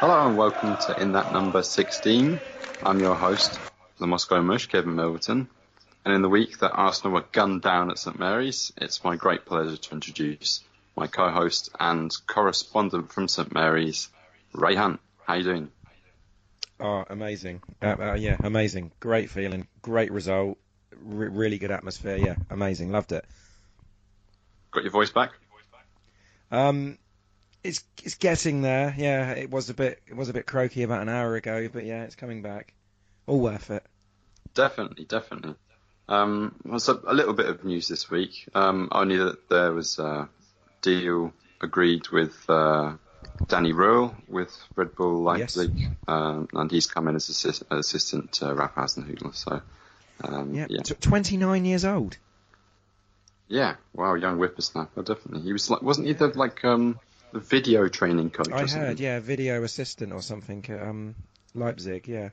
Hello and welcome to In That Number 16. I'm your host, the Moscow Mush, Kevin Milverton. And in the week that Arsenal were gunned down at St Mary's, it's my great pleasure to introduce my co-host and correspondent from St Mary's, Ray Hunt. How you doing? Oh, amazing. Uh, uh, yeah, amazing. Great feeling. Great result. R- really good atmosphere. Yeah, amazing. Loved it. Got your voice back? Um, it's it's getting there. Yeah, it was a bit it was a bit croaky about an hour ago, but yeah, it's coming back. All worth it. Definitely, definitely. Um, so a little bit of news this week. Um, only that there was a deal agreed with uh, Danny Röhl with Red Bull Leipzig, Yes. um, and he's come in as assist- assistant to Hasenhüttl. So um, Yeah, yeah, T- 29 years old. yeah. Wow, young whippersnapper, definitely. He was like, wasn't he the like um, video training coach? I heard, yeah, video assistant or something at um, Leipzig, yeah.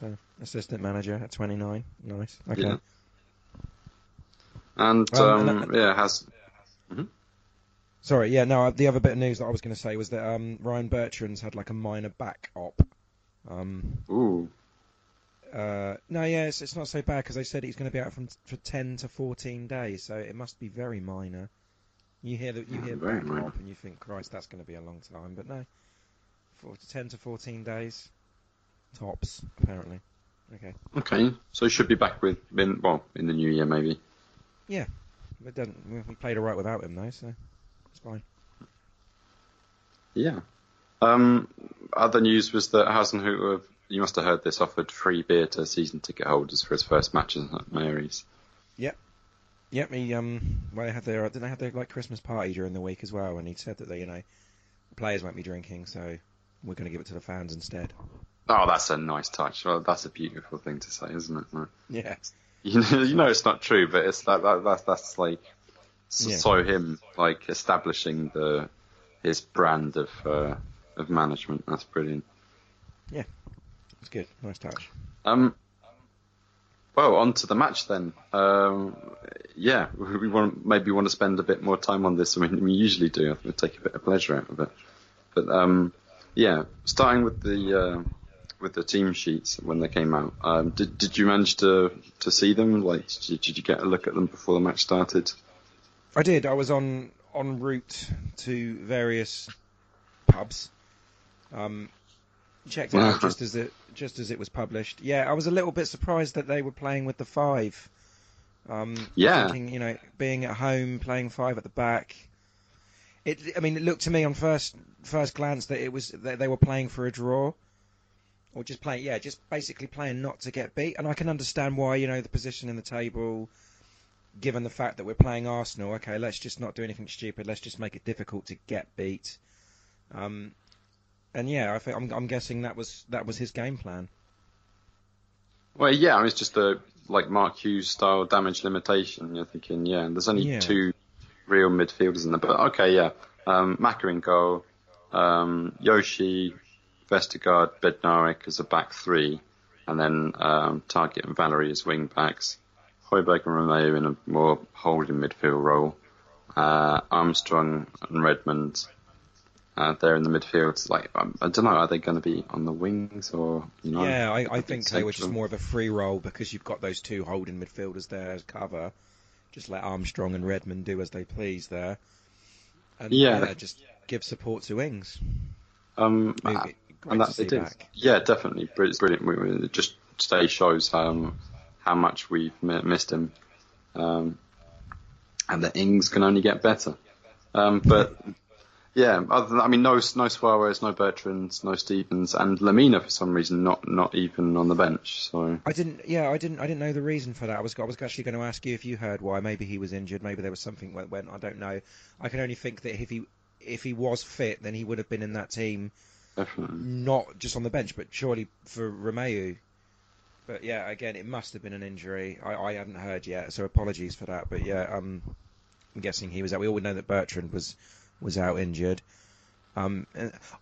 So, assistant manager at 29. Nice. Okay. Yeah. And Um, um, and yeah, has Sorry, yeah, no, the other bit of news that I was going to say was that um, Ryan Bertrand's had like a minor back op. Um, ooh, uh, no, yeah, it's, it's not so bad because they said he's going to be out from for 10 to 14 days, so it must be very minor. You hear that you hear very back op and you think, Christ, that's going to be a long time, but no, four to 10 to 14 days, tops apparently. Okay, okay. So he should be back with in well in the new year maybe. but doesn't we- we played alright without him though, so it's fine. Yeah. Um, other news was that Hasenhüttl, you must have heard this, offered free beer to season ticket holders for his first matches at Mary's. Yep, he um, well, they had their didn't they have their like Christmas party during the week as well, and he said that they, you know, players won't be drinking, so we're going to give it to the fans instead. Oh, that's a nice touch. Well, that's a beautiful thing to say, isn't it? Like, Yeah, You know, you know it's not true, but it's that, that that's that's like s- Yeah. so him like establishing the his brand of uh, of management. That's brilliant. Yeah, it's good, nice touch. Um, well, on to the match then. Um, yeah, we we want maybe want to spend a bit more time on this than we usually do. I think we take a bit of pleasure out of it. But um, yeah, starting with the uh, with the team sheets when they came out. Um, did did you manage to to see them? Like, did, did you get a look at them before the match started? I did. I was on en route to various pubs. Um, checked it out just as it just as it was published. Yeah, I was a little bit surprised that they were playing with the five. Um, Yeah. thinking, you know, being at home, playing five at the back. It, I mean, it looked to me on first first glance that it was that they were playing for a draw, or just playing, yeah, just basically playing not to get beat. And I can understand why, you know, the position in the table, given the fact that we're playing Arsenal. Okay, let's just not do anything stupid. Let's just make it difficult to get beat. Um, and yeah, I think I'm, I'm guessing that was that was his game plan. Well, yeah, I mean, it's just a like Mark Hughes style damage limitation. You're thinking, yeah, there's only Yeah. two real midfielders in there, but okay, yeah, um, Maka in goal, um, Yoshi, Vestergaard, Bednarek as a back three, and then um, Targett and Valery as wing backs, Højbjerg and Romeu in a more holding midfield role, uh, Armstrong and Redmond. Uh, there in the midfield, like um, I don't know, are they going to be on the wings or you know? yeah, I, bit think they were just more of a free role because you've got those two holding midfielders there as cover. Just let Armstrong and Redmond do as they please there. And Yeah. just give support to Ings. Um, Maybe- and that it is. Yeah, definitely, brilliant. brilliant. It just today shows um, how much we've mi- missed him, um, and that Ings can only get better. Um, but yeah, other than, I mean, no, no Soares, no Bertrand, no Stephens, and Lemina for some reason not not even on the bench. So I didn't. Yeah, I didn't. I didn't know the reason for that. I was. I was actually going to ask you if you heard why. Maybe he was injured. Maybe there was something went. went I don't know. I can only think that if he if he was fit, then he would have been in that team, definitely, not just on the bench, but surely for Romeu. But yeah, again, it must have been an injury. I, I hadn't heard yet, so apologies for that. But yeah, um, I'm guessing he was out. We all know that Bertrand was was out injured. Um,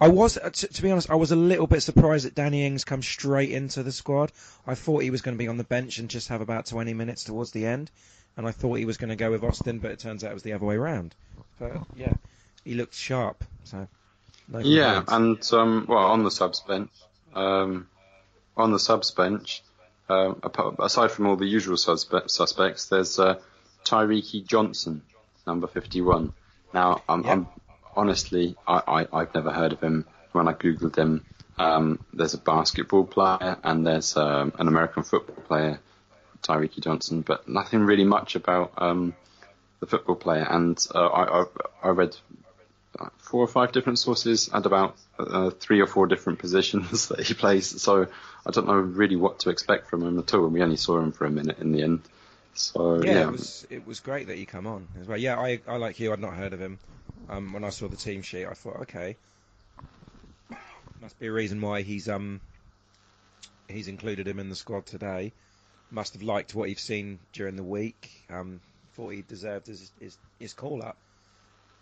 I was, uh, to, to be honest, I was a little bit surprised that Danny Ings come straight into the squad. I thought he was going to be on the bench and just have about 20 minutes towards the end, and I thought he was going to go with Austin, but it turns out it was the other way around. But yeah, he looked sharp. So no yeah, and um, well, on the subs bench, um, on the subs bench, um, apart- aside from all the usual suspe- suspects, there's uh, Tyreke Johnson, number 51. Now, I'm, Yep. I'm honestly, I, I, I've never heard of him. When I googled him, um, there's a basketball player and there's um, an American football player, Tyreke Johnson, but nothing really much about um, the football player. And uh, I, I, I read four or five different sources and about uh, three or four different positions that he plays. So I don't know really what to expect from him at all. And we only saw him for a minute in the end. So yeah, yeah, it was it was great that he come on as well. Yeah, I I like you. I'd not heard of him. Um, when I saw the team sheet, I thought, okay, must be a reason why he's um he's included him in the squad today. Must have liked what he's seen during the week. Um, thought he deserved his his, his call up,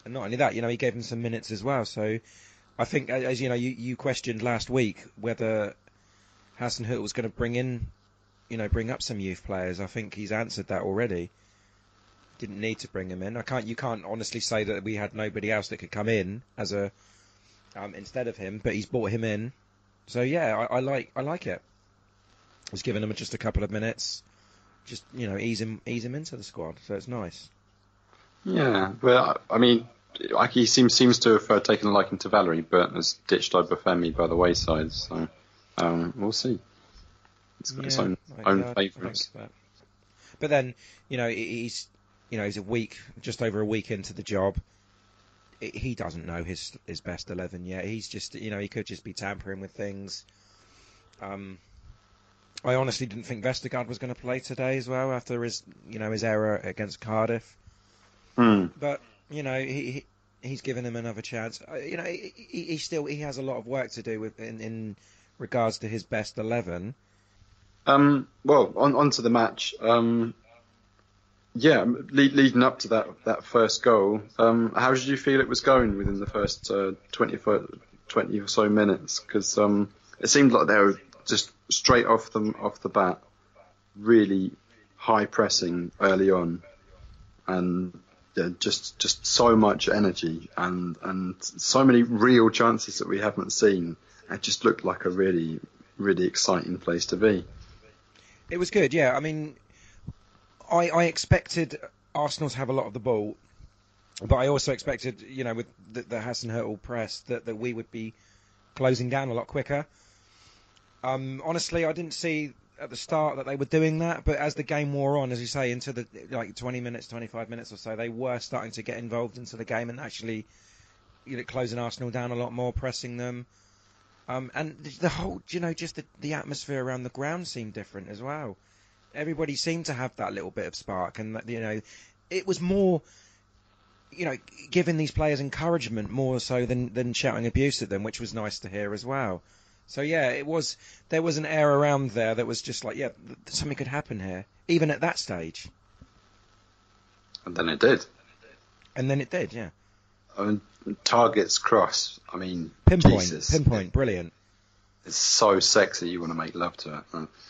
and not only that, you know, he gave him some minutes as well. So I think, as you know, you you questioned last week whether Hasenhüttl was going to bring in you know, bring up some youth players. I think he's answered that already. Didn't need to bring him in. I can't. You can't honestly say that we had nobody else that could come in as a um, instead of him, but he's brought him in. So yeah, I, I like I like it. He's given him just a couple of minutes, just you know, ease him ease him into the squad. So it's nice. yeah. Well, I mean, like he seems seems to have uh, taken a liking to Valery, but has ditched Obafemi by the wayside. So um, we'll see. It's got its own own yeah, favourites. But then, you know, he's you know he's a week, just over a week into the job. He- doesn't know his his best eleven yet. He's just you know he could just be tampering with things. Um, I honestly didn't think Vestergaard was going to play today as well after his you know his error against Cardiff. Hmm. But you know he, he he's given him another chance. Uh, You know he, he he still he has a lot of work to do with in, in regards to his best eleven. Um, well, on onto the match. Um, yeah, le- leading up to that that first goal, um, how did you feel it was going within the first uh, 20, fir- 20 or so minutes? Because um, it seemed like they were just straight off the off the bat, really high pressing early on, and yeah, just just so much energy and and so many real chances that we haven't seen. It just looked like a really really exciting place to be. It was good, yeah. I mean, I I expected Arsenal to have a lot of the ball, but I also expected, you know, with the, the Hasenhüttl press, that, that we would be closing down a lot quicker. Um, honestly, I didn't see at the start that they were doing that, but as the game wore on, as you say, into the like 20 minutes, 25 minutes or so, they were starting to get involved into the game and actually, you know, closing Arsenal down a lot more, pressing them. Um, and the- whole, you know, just the, the atmosphere around the ground seemed different as well. Everybody seemed to have that little bit of spark, and that, you know, it was more. you know, giving these players encouragement more so than than shouting abuse at them, which was nice to hear as well. So yeah, it was there was an air around there that was just like, yeah, something could happen here, even at that stage. And then it did. And then it did, yeah. I mean, Targett's cross. I mean, Pinpoint, Jesus. pinpoint, brilliant. It's so sexy. You want to make love to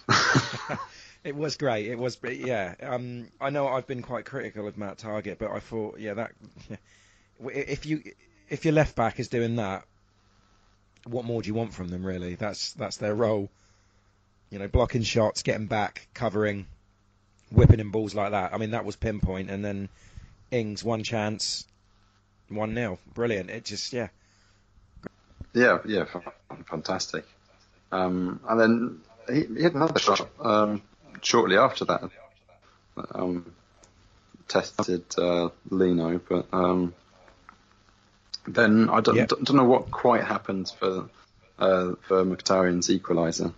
it. It was great. It was, yeah. Um, I know I've been quite critical of Matt Targett, but I thought, yeah, that yeah. if you if your left back is doing that, what more do you want from them? Really, that's that's their role. You know, blocking shots, getting back, covering, whipping in balls like that. I mean, that was pinpoint. And then Ings one chance, one nil, brilliant. It just yeah. Yeah, yeah, fantastic. Um, and then he, he, had another shot. Um, shortly after that, um, tested uh, Leno, but um, then I don't, yep. don't, know what quite happened for uh, for Mkhitaryan's equaliser.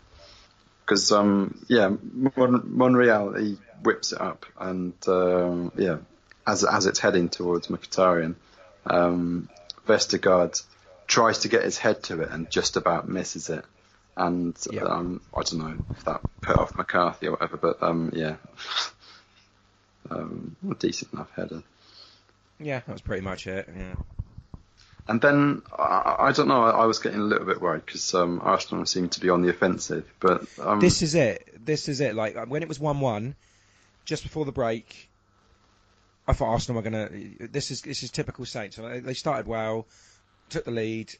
Because um, yeah, Mon- Monreal he whips it up, and uh, yeah, as as it's heading towards Mkhitaryan, um, Vestergaard tries to get his head to it and just about misses it and yep. um, I don't know if that put off McCarthy or whatever, but um, yeah, um, a decent enough header. Yeah, that was pretty much it. Yeah. And then I, I don't know. I, I, was getting a little bit worried because um, Arsenal seemed to be on the offensive, but um, this is it. This is it. Like when it was one-one, just before the break, I thought Arsenal were gonna. This is this is typical Saints. They started well, took the lead,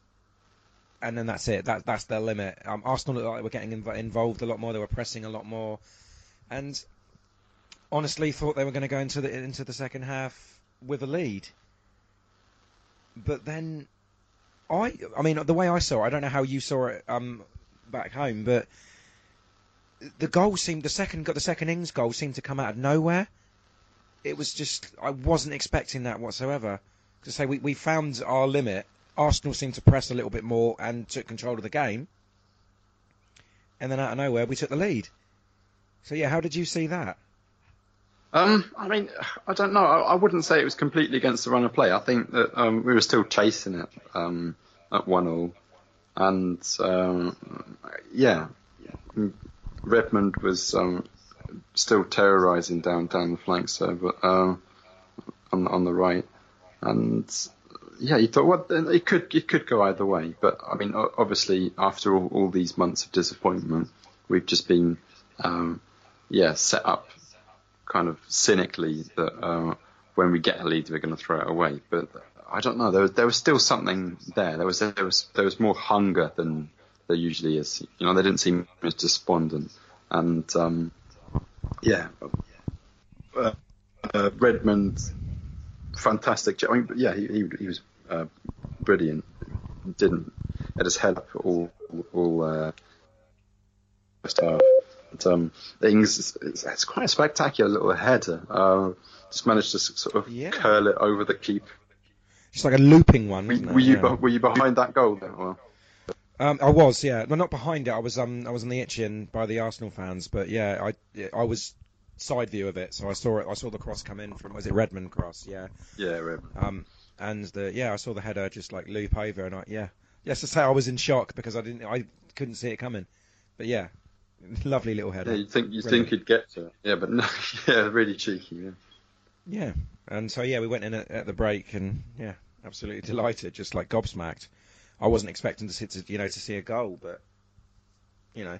and then that's it. That that's their limit. Um, Arsenal looked like they were getting inv- involved a lot more. They were pressing a lot more, and honestly thought they were going to go into the into the second half with a lead. But then, I I mean the way I saw it, I don't know how you saw it um, back home, but the goal seemed the second got the second Ings goal seemed to come out of nowhere. It was just I wasn't expecting that whatsoever. To say we, we found our limit Arsenal seemed to press a little bit more and took control of the game. And then out of nowhere, we took the lead. So yeah, how did you see that? Um, I mean, I don't know. I, I, wouldn't say it was completely against the run of play. I think that um, we were still chasing it um, at one all, and um, yeah, Redmond was um, still terrorising down down the flanks there, but uh, on on the right, and yeah, you thought what well, it could it could go either way, but I mean, obviously, after all, all these months of disappointment, we've just been, um, yeah, set up kind of cynically that uh, when we get a lead, we're going to throw it away. But I don't know. There was there was still something there. There was there was there was more hunger than there usually is. You know, they didn't seem as despondent, and um, yeah, uh, uh, Redmond fantastic. I mean, yeah, he, he, he was uh, brilliant. Didn't had his head up all all uh, first half. But, um, things it's, it's, quite a spectacular little header. Uh, just managed to sort of yeah. curl it over the keep. It's like a looping one. Were, were you yeah. were you behind that goal then? Well, um, I was, yeah. Not behind it. I was um, I was on the Itchen by the Arsenal fans, but yeah, I I was side view of it, so I saw it. I saw the cross come in from was it Redmond cross? Yeah. Yeah, Redmond. Um, and the yeah, I saw the header just like loop over, and I yeah, yes to say I was in shock because I didn't, I couldn't see it coming. But yeah, lovely little header. Yeah, you think you think he'd get to it, yeah, but no, yeah, really cheeky, yeah. Yeah, and so yeah, we went in at, at the break, and yeah, absolutely delighted, just like gobsmacked. I wasn't expecting to see, to, you know, to see a goal, but you know,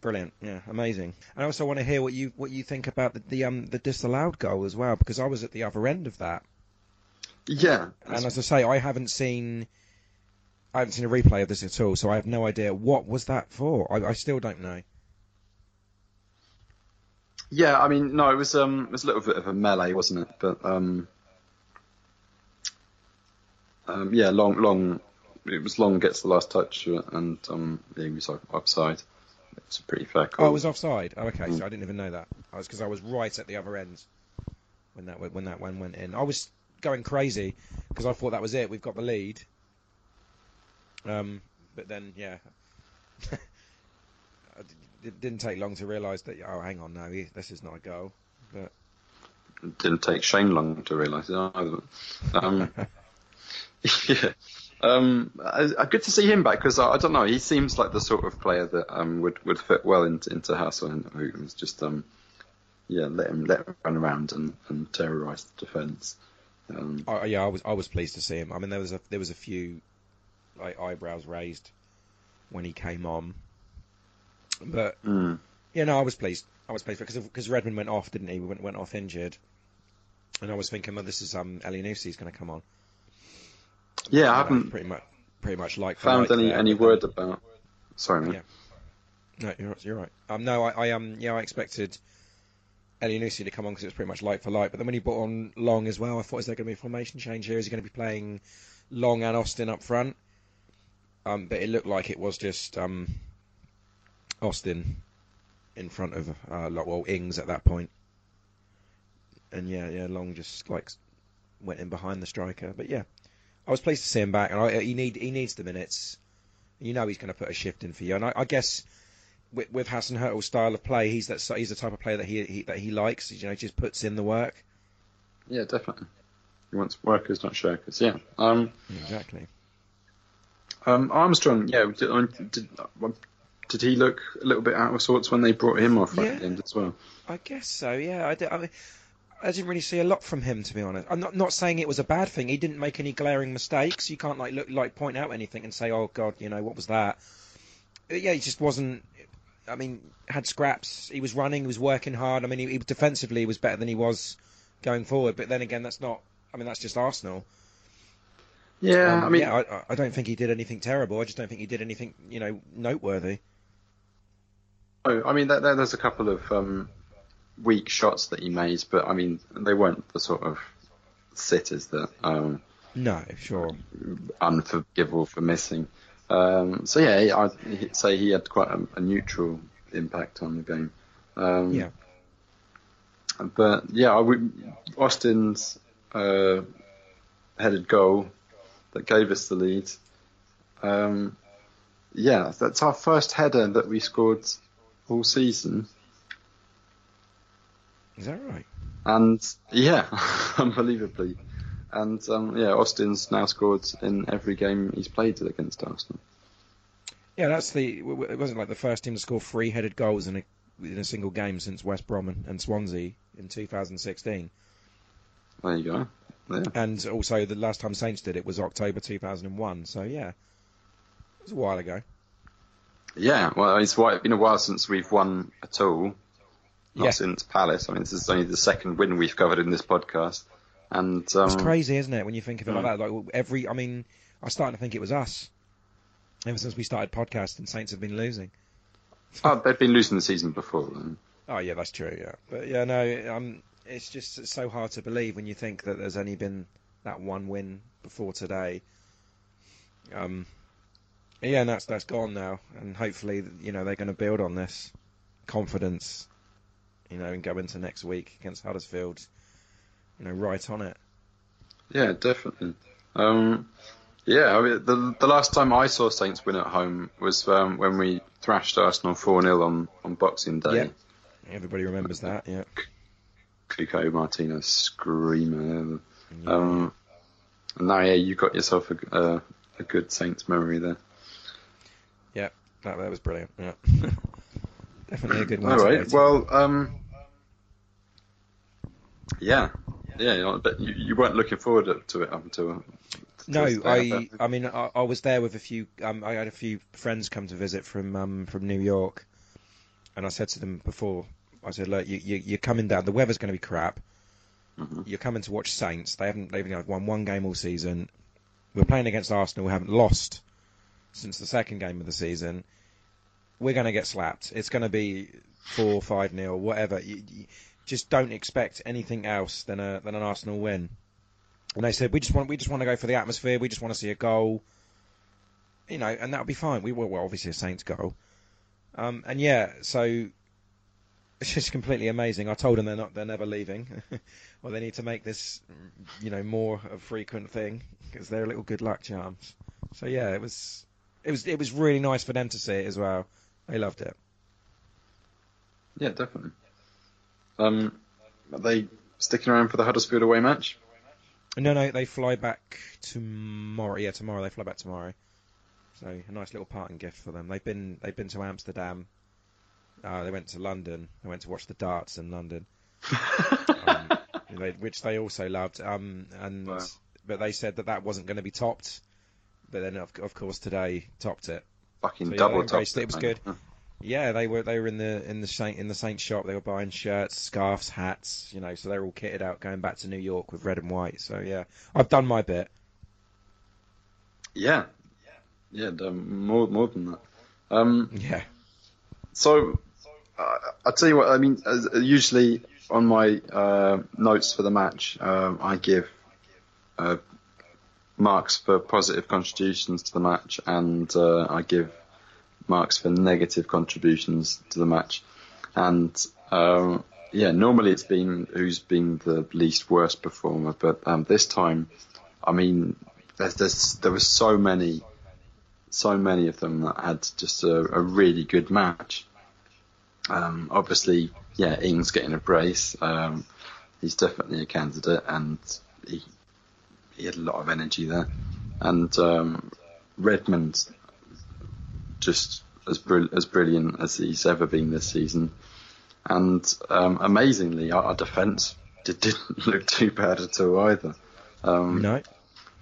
brilliant, yeah, amazing. And I also want to hear what you what you think about the, the um the disallowed goal as well, because I was at the other end of that. Yeah. And as I say, I haven't seen I haven't seen a replay of this at all, so I have no idea what was that for. I, I still don't know. Yeah, I mean, no, it was um, it was a little bit of a melee, wasn't it? But um, um, yeah, long, long. It was long gets the last touch, and um, yeah, he was offside. It was a pretty fair call. Oh, it was offside. Oh, okay, mm. so I didn't even know that. I was because I was right at the other end when that when that one went in. I was going crazy because I thought that was it. We've got the lead. Um, but then, yeah, it didn't take long to realise that. Oh, hang on, no, this is not a goal. But it didn't take Shane long to realise it either. Um, yeah. Um, uh, good to see him back because I, I, don't know. He seems like the sort of player that um, would would fit well into into. Who was just um, yeah, let him let him run around and, and terrorise the defence. Um, oh, yeah, I was I was pleased to see him. I mean, there was a there was a few like eyebrows raised when he came on, but mm. yeah, no, I was pleased. I was pleased because because Redmond went off, didn't he? We Went went off injured, and I was thinking, well, this is um Elyounoussi going to come on. Yeah, I haven't pretty much pretty much like found any there, any word about. Sorry, man. Yeah. No, you're you're right. Um, no, I, I um yeah I expected Elyounoussi to come on because it was pretty much light for light. But then when he brought on Long as well, I thought, is there going to be a formation change here? Is he going to be playing Long and Austin up front? Um, but it looked like it was just um, Austin in front of uh, well Ings at that point. And yeah, yeah, Long just like went in behind the striker. But yeah, I was pleased to see him back, and I, he need he needs the minutes. You know he's going to put a shift in for you, and I, I guess with, with Hasenhüttl's style of play, he's that he's the type of player that he, he that he likes. You know, he just puts in the work. Yeah, definitely. He wants workers, not shirkers. Yeah. Um, exactly. Um, Armstrong, yeah, did, did, did, he look a little bit out of sorts when they brought him off yeah, at the end as well? I guess so. Yeah, I, did, I mean, I didn't really see a lot from him, to be honest. I'm not not saying it was a bad thing. He didn't make any glaring mistakes. You can't like look like point out anything and say, "Oh God, you know what was that?" Yeah, he just wasn't. I mean, had scraps. He was running. He was working hard. I mean, he, he defensively was better than he was going forward. But then again, that's not. I mean, that's just Arsenal. Yeah, um, I mean, yeah, I, I, don't think he did anything terrible. I just don't think he did anything, you know, noteworthy. Oh, I mean, there, there's a couple of um, weak shots that he made, but I mean, they weren't the sort of sitters that. Um, no, sure. Unforgivable for missing. Um, so yeah, I'd say he had quite a, a neutral impact on the game. Um, yeah. But yeah, I would, Austin's uh, headed goal that gave us the lead. Um, yeah, that's our first header that we scored all season. Is that right? And yeah, unbelievably. And um, yeah, Austin's now scored in every game he's played against Arsenal. Yeah, that's the. It wasn't like the first team to score three-headed goals in a in a single game since West Brom and, and Swansea in 2016. There you go. Yeah. And also, the last time Saints did it was October 2001. So yeah, it was a while ago. Yeah, well, it's been a while since we've won at all not yeah. since Palace. I mean, this is only the second win we've covered in this podcast, and um, it's crazy, isn't it? When you think of it like that, like every, I mean, I'm starting to think it was us ever since we started podcasting. Saints have been losing. oh, they've been losing the season before. Then. Oh yeah, that's true. Yeah, but yeah, no, um, it's just it's so hard to believe when you think that there's only been that one win before today. Um, yeah, and that's that's gone now, and hopefully, you know, they're going to build on this confidence you know, and go into next week against Huddersfield, you know, right on it. Yeah, definitely. Um, yeah, I mean, the the last time I saw Saints win at home was um, when we thrashed Arsenal four 0 on on Boxing Day. Yeah. Everybody remembers that. Yeah. Cuco Martina screamer. Yeah. Um, now, yeah, you got yourself a, a, a good Saints memory there. Yeah, that, that was brilliant. Yeah. Definitely a good one. All right. Well, um, yeah, yeah. But you, you weren't looking forward to it up until. No, I. I mean, I, I, was there with a few. Um, I had a few friends come to visit from um, from New York, and I said to them before. I said, look, you, you, you're coming down. The weather's going to be crap. Mm-hmm. You're coming to watch Saints. They haven't. They've won one game all season. We're playing against Arsenal. We haven't lost since the second game of the season we're going to get slapped. It's going to be four, five nil, whatever. You, you just don't expect anything else than a than an Arsenal win. And they said we just want we just want to go for the atmosphere. We just want to see a goal. You know, and that'll be fine. We were well, obviously a Saints goal. Um, and yeah, so it's just completely amazing. I told them they're not, they're never leaving. well, they need to make this, you know, more a frequent thing because they're a little good luck charms. So yeah, it was, it was, it was really nice for them to see it as well. I loved it. Yeah, definitely. Um, they sticking around for the Huddersfield away match? No, no, they fly back tomorrow. Yeah, tomorrow they fly back tomorrow. So a nice little parting gift for them. They've been they've been to Amsterdam. Uh, they went to London. They went to watch the darts in London, um, they, which they also loved. Um, and Wow. but they said that that wasn't going to be topped. But then of, of course today topped it. Fucking So, double they top. it, was good. Yeah, they were they were in the in the Saint in the Saint shop. They were buying shirts, scarves, hats. You know, so they're all kitted out, going back to New York with red and white. So yeah, I've done my bit. Yeah, yeah, more more than that. Um, Yeah, so uh, I'll tell you what. I mean, as, usually on my uh, notes for the match, um, I give uh, marks for positive contributions to the match, and uh, I give marks for negative contributions to the match. And um, yeah, normally it's been who's been the least worst performer, but um, this time, I mean, there's, there's there were so many, so many of them that had just a, a really good match. Um, obviously, yeah, Ings getting a brace. Um, he's definitely a candidate, and he he had a lot of energy there. And um, Redmond, just as brill- as brilliant as he's ever been this season. And um, amazingly, our, our defence did, didn't look too bad at all either. Um, no,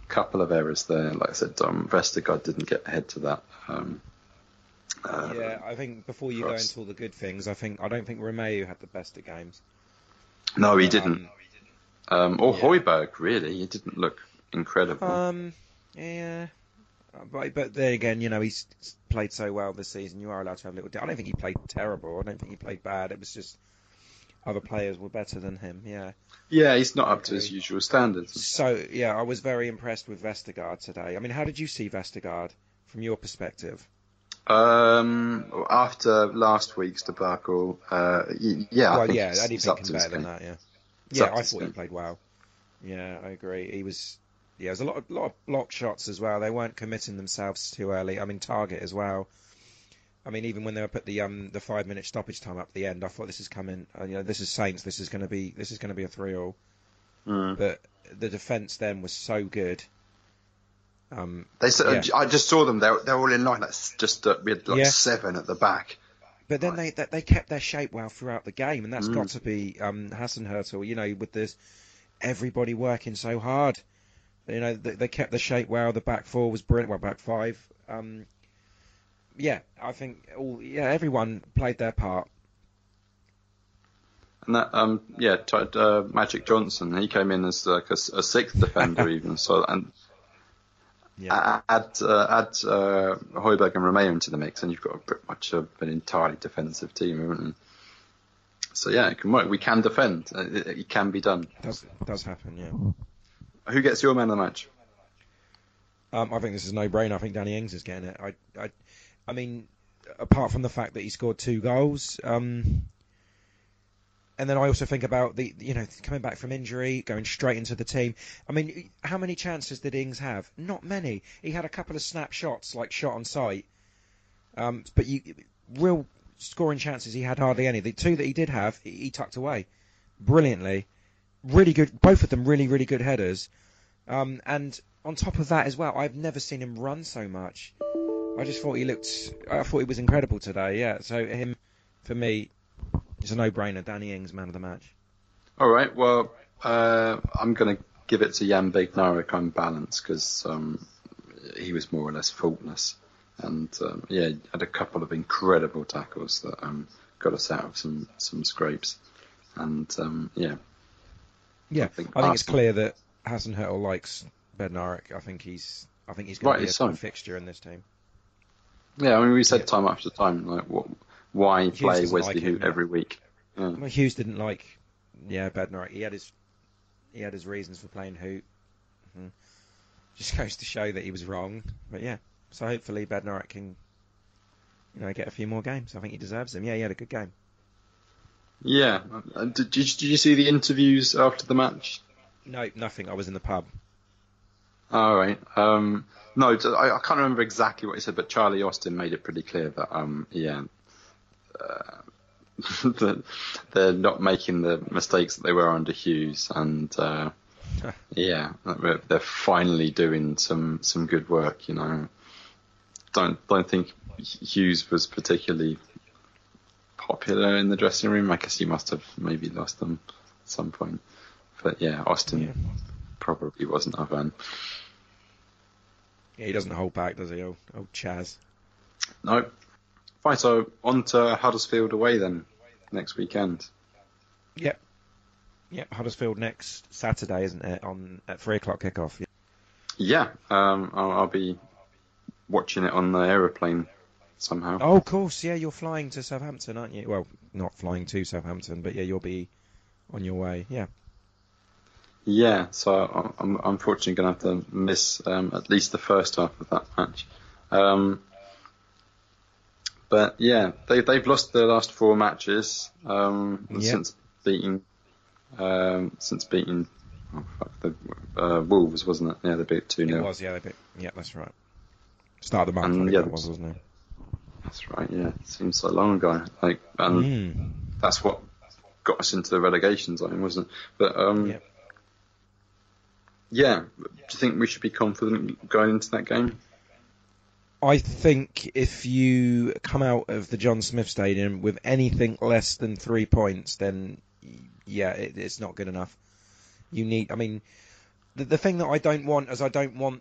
couple of errors there. Like I said, um, Vestergaard didn't get ahead to that. Um, uh, yeah. I think before you go into all the good things, I think I don't think Romeu had the best of games. No, he Um, didn't. Um, or yeah. Højbjerg, really. He didn't look incredible. Um, yeah. Uh, But, but then again, you know, he's played so well this season. You are allowed to have a little. I don't think he played terrible. I don't think he played bad. It was just other players were better than him. Yeah. yeah, he's not up to his usual standards. So yeah, I was very impressed with Vestergaard today. I mean, how did you see Vestergaard from your perspective? Um, after last week's debacle, uh, yeah, I well, think yeah, he's, he's up to his better than game. that. Yeah. It's Yeah, I thought he played well. Yeah, I agree. He was. Yeah, there's a lot of lot of block shots as well. They weren't committing themselves too early. I mean, Targett as well. I mean, even when they were put the um the five minute stoppage time up at the end, I thought this is coming. Uh, you know, this is Saints. This is going to be this is going to be a three all. Mm. But the defense then was so good. Um, They Yeah. I just saw them. They're they're all in line. That's just uh, we had like Yeah. seven at the back. But then they, they they kept their shape well throughout the game, and that's Mm. got to be um, Hasenhüttl. You know, with this everybody working so hard. You know, they, they kept the shape well. The back four was brilliant. Well, back five. Um, yeah, I think all yeah everyone played their part. And that, um, yeah, uh, Magic Johnson, he came in as like a, a sixth defender even. So and Yeah, add uh, add uh, Højbjerg and Romeu into the mix, and you've got a, pretty much a, an entirely defensive team, haven't you? So yeah, it can work. We can defend. Uh, It, it can be done. does does happen. Yeah. Who gets your man of the match? Um, I think this is no brainer. I think Danny Ings is getting it. I, I, I mean, apart from the fact that he scored two goals, um, and then I also think about the, you know, coming back from injury, going straight into the team. I mean, how many chances did Ings have? Not many. He had a couple of snapshots, like shot on sight, um, but you, real scoring chances, he had hardly any. The two that he did have, he, he tucked away brilliantly. Really good, both of them really, really good headers. Um, and on top of that as well, I've never seen him run so much. I just thought he looked, I thought he was incredible today. Yeah, so him, for me, it's a no-brainer. Danny Ings, man of the match. All right. Well, uh, I'm going to give it to Jan Bednarek on balance because um, he was more or less faultless, and um, yeah, had a couple of incredible tackles that um, got us out of some some scrapes, and um, yeah, Yeah, I I think think, it's clear that Hasenhüttl likes Bednarek. I think he's, I think he's going to Rightly be a so. fixture in this team. yeah. I mean, we said Yeah. time after time, like, what, why Hughes play Wesley like him, every week? Yeah. Well, Hughes didn't like, yeah, Bednarek. He had his, he had his reasons for playing Hoedt. Mhm. Just goes to show that he was wrong. But yeah, so hopefully Bednarek can, you know, get a few more games. I think he deserves them. Yeah, he had a good game. Yeah. Uh, Did, did, you, did you see the interviews after the match? No, nothing. I was in the pub. All right. Um, no, I can't remember exactly what he said, but Charlie Austin made it pretty clear that, um, yeah, uh, that they're not making the mistakes that they were under Hughes, and uh, yeah, they're finally doing some some good work. You know, don't don't think Hughes was particularly popular in the dressing room. I guess you must have maybe lost them at some point, but yeah, Austin yeah. probably wasn't a fan. Yeah, he doesn't hold back, does he? Old, old Chaz. No. Fine, so on to Huddersfield away then, next weekend. Yep. Yep, Huddersfield next Saturday, isn't it? On at three o'clock kickoff. Yeah, um, I'll, I'll, be watching it on the aeroplane somehow. Oh, of course, yeah, you're flying to Southampton, aren't you? Well, not flying to Southampton, but yeah, you'll be on your way. Yeah. Yeah, so I'm unfortunately going to have to miss um, at least the first half of that match. Um, but yeah, they they've lost their last four matches um, yep. since beating um, since beating oh, fuck, the uh, Wolves, wasn't it? Yeah, they beat two 0 It was, yeah, they beat. Yeah, that's right. Start of the month, and, yeah, that was, wasn't it? That's right. Yeah, it seems so long ago. Like, and mm. that's what got us into the relegation zone, wasn't it? But um, yep. yeah, do you think we should be confident going into that game? I think if you come out of the John Smith Stadium with anything less than three points, then yeah, it, it's not good enough. You need, I mean, the, the thing that I don't want is I don't want,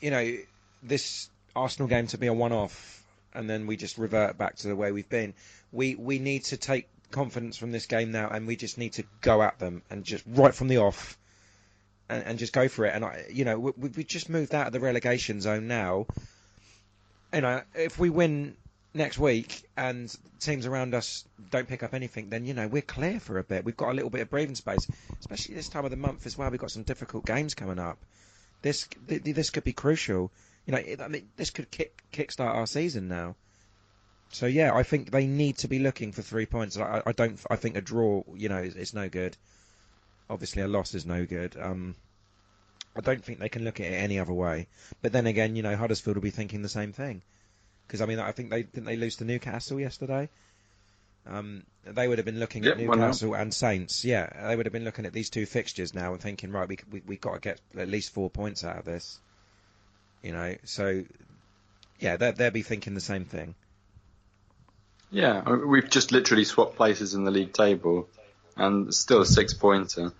you know, this Arsenal game to be a one-off and then we just revert back to the way we've been. We we need to take confidence from this game now, and we just need to go at them and just right from the off and, and just go for it. And I, you know, we, we just moved out of the relegation zone now. You know, if we win next week and teams around us don't pick up anything, then you know we're clear for a bit. We've got a little bit of breathing space, especially this time of the month as well. We've got some difficult games coming up. This this could be crucial. You know, I mean, this could kick kickstart our season now. So yeah, I think they need to be looking for three points. I, I don't. I think a draw, you know, is, is no good. Obviously, a loss is no good. Um, I don't think they can look at it any other way. But then again, you know, Huddersfield will be thinking the same thing. Because I mean, I think they didn't they lose to Newcastle yesterday. Um, they would have been looking yep, at Newcastle and Saints. Yeah, they would have been looking at these two fixtures now and thinking, right, we we we got to get at least four points out of this. You know, so yeah, they they'll be thinking the same thing. Yeah, we've just literally swapped places in the league table, and still a six pointer.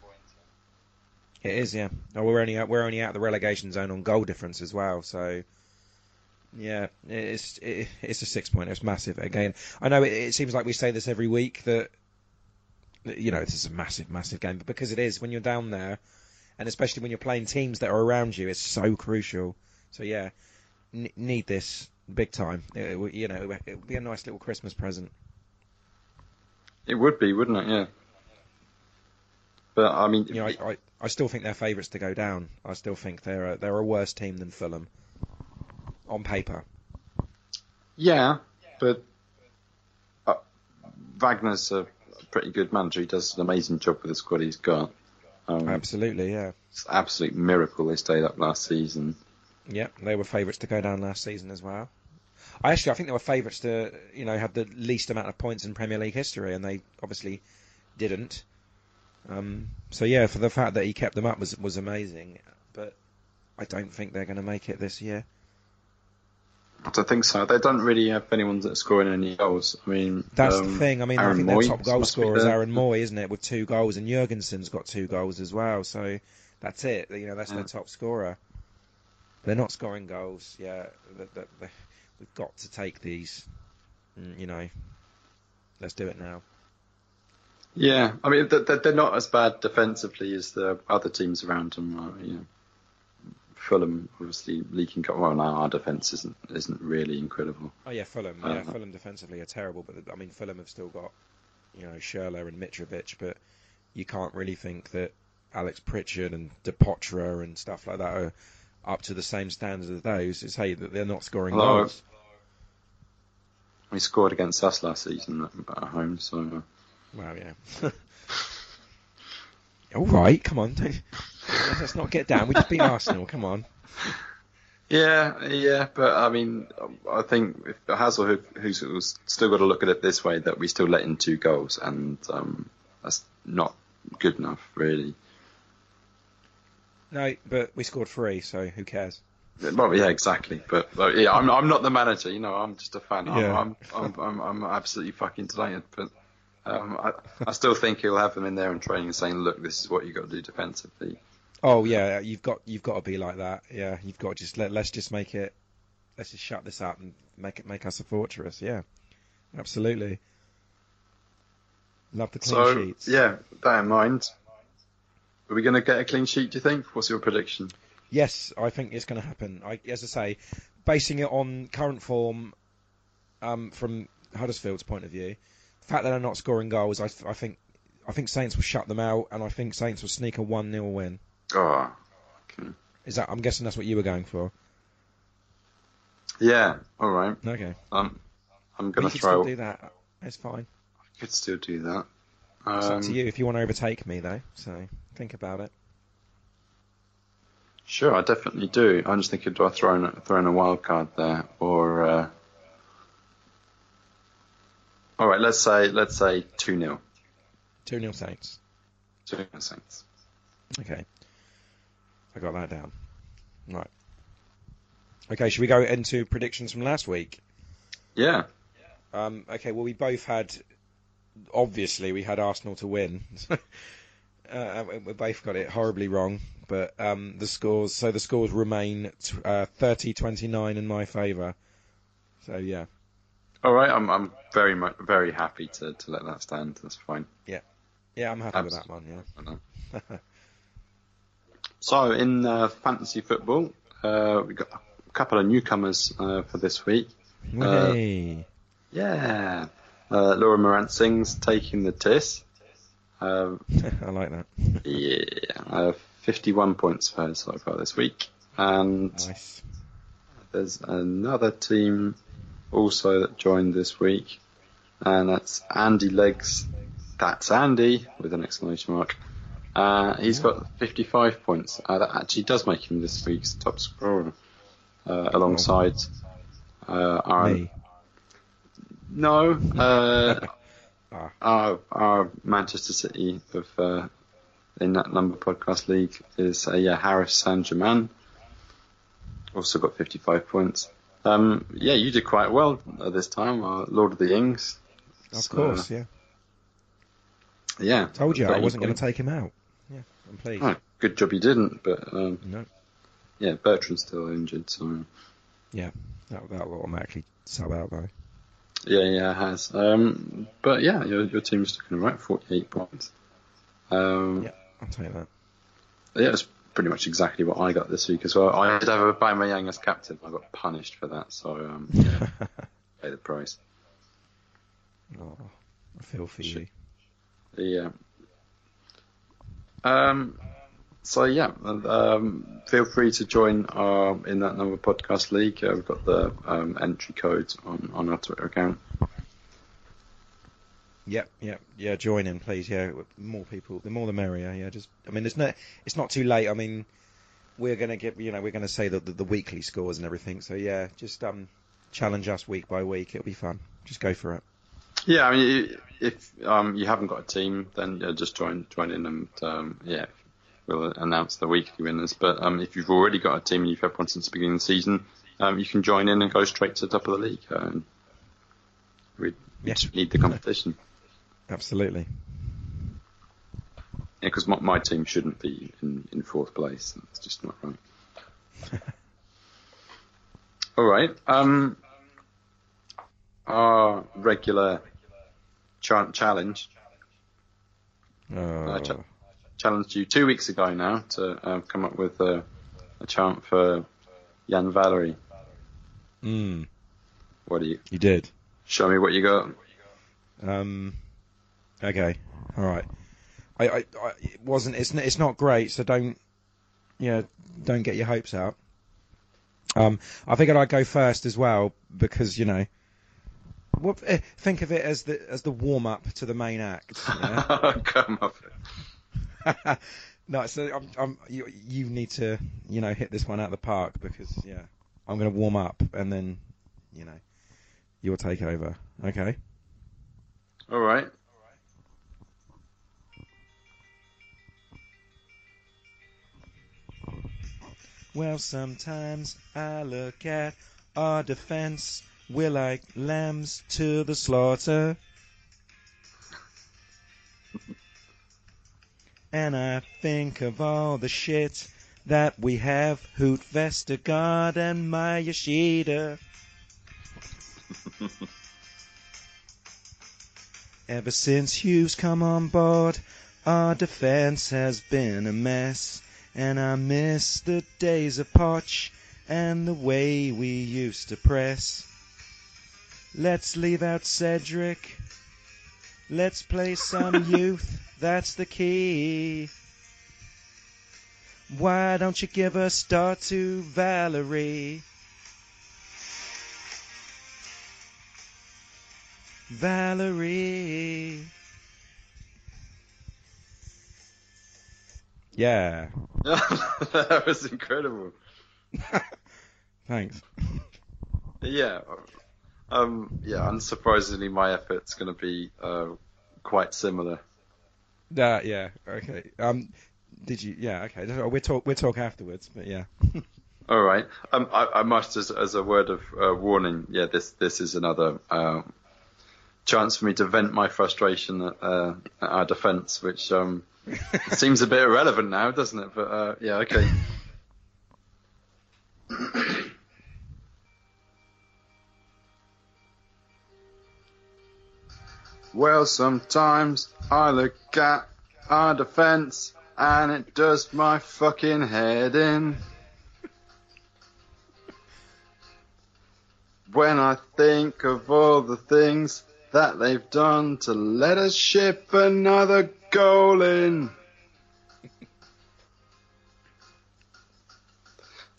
It is, yeah. Oh, we're only out, we're only out of the relegation zone on goal difference as well. So, yeah, it's it, it's a six pointer. It's massive. Again, I know it, it, seems like we say this every week that you know this is a massive, massive game, but because it is when you're down there, and especially when you're playing teams that are around you, it's so crucial. So yeah, n- need this big time. It, you know, it would be a nice little Christmas present. It would be, wouldn't it? Yeah. But I mean, you know, I, I, I still think they're favourites to go down. I still think they're a, they're a worse team than Fulham on paper. Yeah, but uh, Wagner's a pretty good manager. He does an amazing job with the squad he's got. Um, Absolutely, yeah. It's an absolute miracle they stayed up last season. Yeah, they were favourites to go down last season as well. I actually, I think they were favourites to, you know, have the least amount of points in Premier League history, and they obviously didn't. Um, so yeah, for the fact that he kept them up was was amazing, but I don't think they're going to make it this year. I don't think so. They don't really have anyone that's scoring any goals. I mean, that's um, the thing. I mean, Aaron I think Mooy their top goal scorer is Aaron Mooy, isn't it, with two goals, and Jørgensen's got two goals as well. So that's it. You know, that's yeah. their top scorer. They're not scoring goals. Yeah, we've got to take these. Mm, you know, let's do it now. Yeah, I mean they're not as bad defensively as the other teams around them. Are, you know. Fulham obviously leaking. Well, now our defence isn't isn't really incredible. Oh yeah, Fulham. Yeah, uh, Fulham defensively are terrible, but I mean Fulham have still got you know Schürrle and Mitrovic, but you can't really think that Alex Pritchard and Depoitre and stuff like that are up to the same standards as those. It's hey that they're not scoring goals. We scored against us last season at home, so. Well, yeah. All right, come on. Let's not get down. We just beat Arsenal. Come on. Yeah, yeah, but I mean, I think if Hazel, who's, who's still got to look at it this way, that we still let in two goals, and um, that's not good enough, really. No, but we scored three, so who cares? Well, yeah, exactly. But, but yeah, I'm I'm not the manager, you know. I'm just a fan. I'm Yeah. I'm, I'm, I'm I'm absolutely fucking delighted. But um, I I still think he'll have them in there in training, and saying, "Look, this is what you have got to do defensively." Oh yeah, you've got you've got to be like that. Yeah, you've got to just let let's just make it. Let's just shut this up and make it make us a fortress. Yeah, absolutely. Love the clean so sheets. yeah, that in mind, are we going to get a clean sheet? Do you think? What's your prediction? Yes, I think it's going to happen. I, as I say, basing it on current form, um, from Huddersfield's point of view, the fact that they're not scoring goals, I, I think, I think Saints will shut them out, and I think Saints will sneak a one 0 win. Oh, okay. Is that? I'm guessing that's what you were going for. Yeah, all right. Okay. Um, I'm going to still do that. It's fine. I could still do that. It's up to Um, you if you want to overtake me, though. So think about it. Sure, I definitely do. I'm just thinking, do I throw in, throw in a wild card there, or? Uh... All right, let's say let's say two 0 Two 0 Saints. Two 0 Saints. Okay. I got that down. Right. Okay, should we go into predictions from last week? Yeah. Um, okay, well, we both had. Obviously, we had Arsenal to win. uh, we both got it horribly wrong, but um, the scores. So the scores remain t- uh, 30-29 in my favour. So yeah, All right, I'm I'm very much very happy to, to let that stand. That's fine. yeah, yeah, I'm happy with that one. Yeah. So in uh, fantasy football, uh, we got a couple of newcomers uh, for this week. Uh, Hey. Yeah, uh, Laura Morant Singh's taking the tis. Uh, I like that. yeah, uh, 51 points for her so far this week. And Nice. there's another team also that joined this week, and that's Andy Legs. That's Andy with an exclamation mark. Uh, he's got 55 points. Uh, that actually does make him this week's top scorer, uh, alongside uh, our. No, uh, Ah. our, our Manchester City of uh, in that number podcast league is uh, yeah Harris Saint Germain. Also got 55 points. Um, yeah, you did quite well uh, this time, uh, Lord of the Rings. Of So, course, yeah. Yeah. Told you I wasn't going to take him out. Yeah, I'm pleased. Oh, good job you didn't, but um, No, yeah, Bertrand's still injured, so Yeah, that that will automatically sub out though. Yeah, yeah, it has. Um, but yeah, your your team's looking alright, 48 points. Um, Yeah. I'll take that. Yeah, it's pretty much exactly what I got this week as well. I did have a Aubameyang as captain. I got punished for that, so um, yeah, pay the price. oh, I feel for you. Yeah. Um. So yeah, um, feel free to join our in that number podcast league. Uh, we've got the um, entry code on on our Twitter account. Yep, yep, yeah. Join in, please. Yeah, more people, the more the merrier. Yeah, just. I mean, it's not. It's not too late. I mean, we're gonna get. You know, we're gonna say the, the the weekly scores and everything. So yeah, just um, challenge us week by week. It'll be fun. Just go for it. Yeah, I mean, if um, you haven't got a team, then yeah, just join join in and um, yeah, we'll announce the weekly winners. But um, if you've already got a team and you've had one since the beginning of the season, um, you can join in and go straight to the top of the league. Um, we, just need the competition. Absolutely. Yeah, because my, my team shouldn't be in, in fourth place. It's just not right. All right. Um, our regular cha- challenge Oh, ch- challenged you two weeks ago now to uh, come up with a, a chant for Yan Valery. mm, What do you you did. show me what you got? Um, okay, all right. I, I, I it wasn't. It's it's not great. So don't, yeah, don't get your hopes out. Um, I figured I'd go first as well because you know, what, eh, think of it as the as the warm up to the main act. Yeah? come up. no, so I'm, I'm, you, you need to, you know, hit this one out of the park because, yeah, I'm going to warm up, and then, you know, you'll take over. Okay. All right. Well, sometimes I look at our defense. We're like lambs to the slaughter. And I think of all the shit that we have. Hoedt Vestergaard and Maya Yoshida. Ever since Hughes come on board, our defense has been a mess. And I miss the days of Poch and the way we used to press. Let's leave out Cedric. Let's play some youth, that's the key. Why don't you give a start to Valery? Valery. Yeah. that was incredible. Thanks. Yeah. Um, yeah, unsurprisingly, my effort's going to be uh, quite similar. Uh, yeah. Okay. Um, did you? Yeah. Okay. We'll talk. We'll talk afterwards. But yeah. All right. Um, I, I must, as, as a word of uh, warning, yeah, this this is another uh, chance for me to vent my frustration at, uh, at our defence, which um, seems a bit irrelevant now, doesn't it? But uh, yeah, okay. well, sometimes I look at our defence and it does my fucking head in. when I think of all the things that they've done to let us ship another goal in.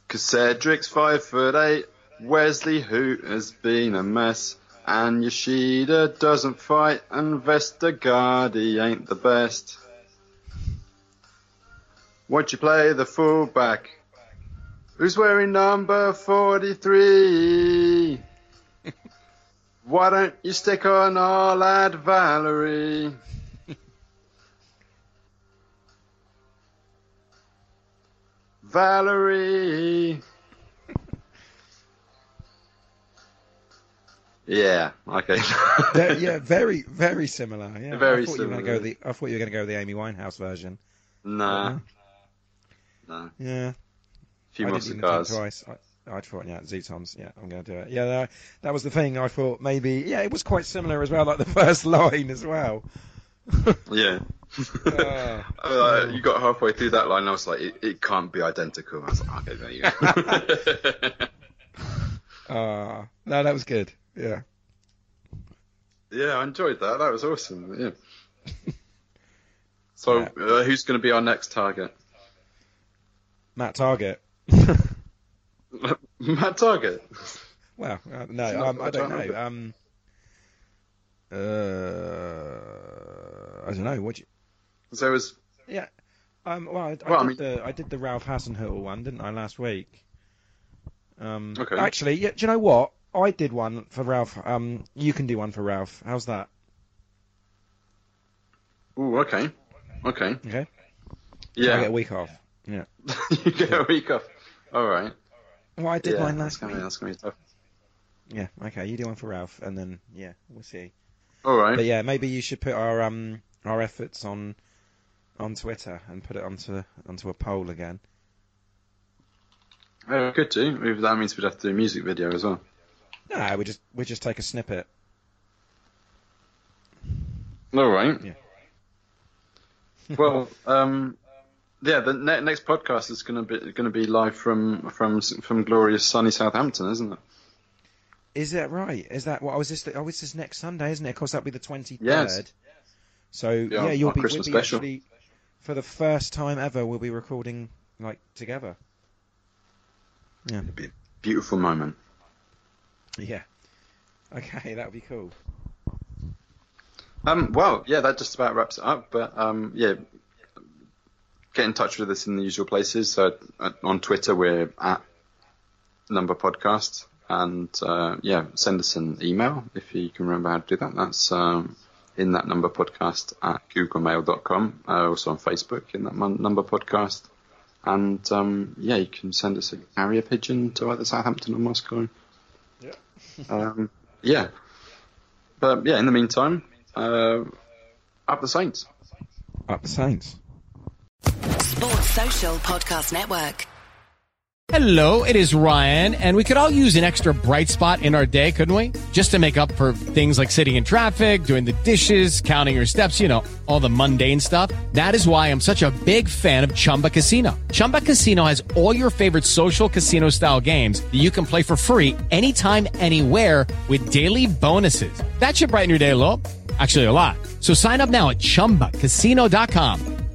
Cause Cedric's five foot eight, Wesley Hoedt has been a mess, and Yoshida doesn't fight, and Vestergaardi ain't the best. Won't you play the fullback? Who's wearing number 43? Why don't you stick on our lad Valery? Valery. Yeah. Okay. Yeah. Very, very similar. Yeah. Very I thought You were gonna similar. go the, I thought you were going to go the Amy Winehouse version. nah. Nah. Yeah. Few I more didn't even think cigars. twice. I, I thought, yeah, Z-Toms. Yeah, I'm going to do it. Yeah, that, that was the thing. I thought maybe, yeah, it was quite similar as well, like the first line as well. Yeah. Ah. Uh, you got halfway through that line, I was like, it, it can't be identical. I was like, okay, there you go. Ah, no, that was good. Yeah. yeah, I enjoyed that. That was awesome. Yeah. So, Yeah. uh, who's going to be our next target? Matt Targett. Matt Targett. Well, uh, no, um, I don't know. Um, uh, I don't know. What you? So it was. Yeah. Um, well, I, I Well, I did the I did the Ralph Hasenhüttl one, didn't I, last week? Um, Okay. Actually, yeah, do you know what? I did one for Ralph. Um, you can do one for Ralph. How's that? Ooh, okay. Okay. Okay. Yeah. I get a week off. Yeah. you get a week off. All right. Well, I did yeah, mine last gonna, week. be, that's gonna be tough. Yeah. Okay. You do one for Ralph, and then yeah, we'll see. All right. But yeah, maybe you should put our um our efforts on on Twitter and put it onto onto a poll again. Oh, good too. Maybe that means we'd have to do a music video as well. No, we just we just take a snippet. All right. Yeah. well, um, yeah, the ne- next podcast is going to be going to be live from from from glorious sunny Southampton, isn't it? Is that right? Is that what? Oh, is this? Oh, it's this next Sunday, isn't it? Of course, that'll be the twenty third. Yes. So yeah, our- you'll be, we'll be special. actually for the first time ever. We'll be recording like together. Yeah. It'd be a beautiful moment. Yeah. Okay, that would be cool. Um, well, yeah, that just about wraps it up. But um, yeah, get in touch with us in the usual places. So uh, on Twitter, we're at number podcast. And uh, yeah, send us an email if you can remember how to do that. That's um, in that number podcast at googlemail.com. Uh, also on Facebook in that number podcast. And um, yeah, you can send us a carrier pigeon to either Southampton or Moscow. Yeah. um, yeah. But yeah, in the meantime, uh, up the Saints. Up the Saints. Sports Social Podcast Network. Hello, it is Ryan, and we could all use an extra bright spot in our day, couldn't we? Just to make up for things like sitting in traffic, doing the dishes, counting your steps, you know, all the mundane stuff. That is why I'm such a big fan of Chumba Casino. Chumba Casino has all your favorite social casino style games that you can play for free anytime, anywhere with daily bonuses. That should brighten your day a little. Actually, a lot. So sign up now at chumbacasino.com.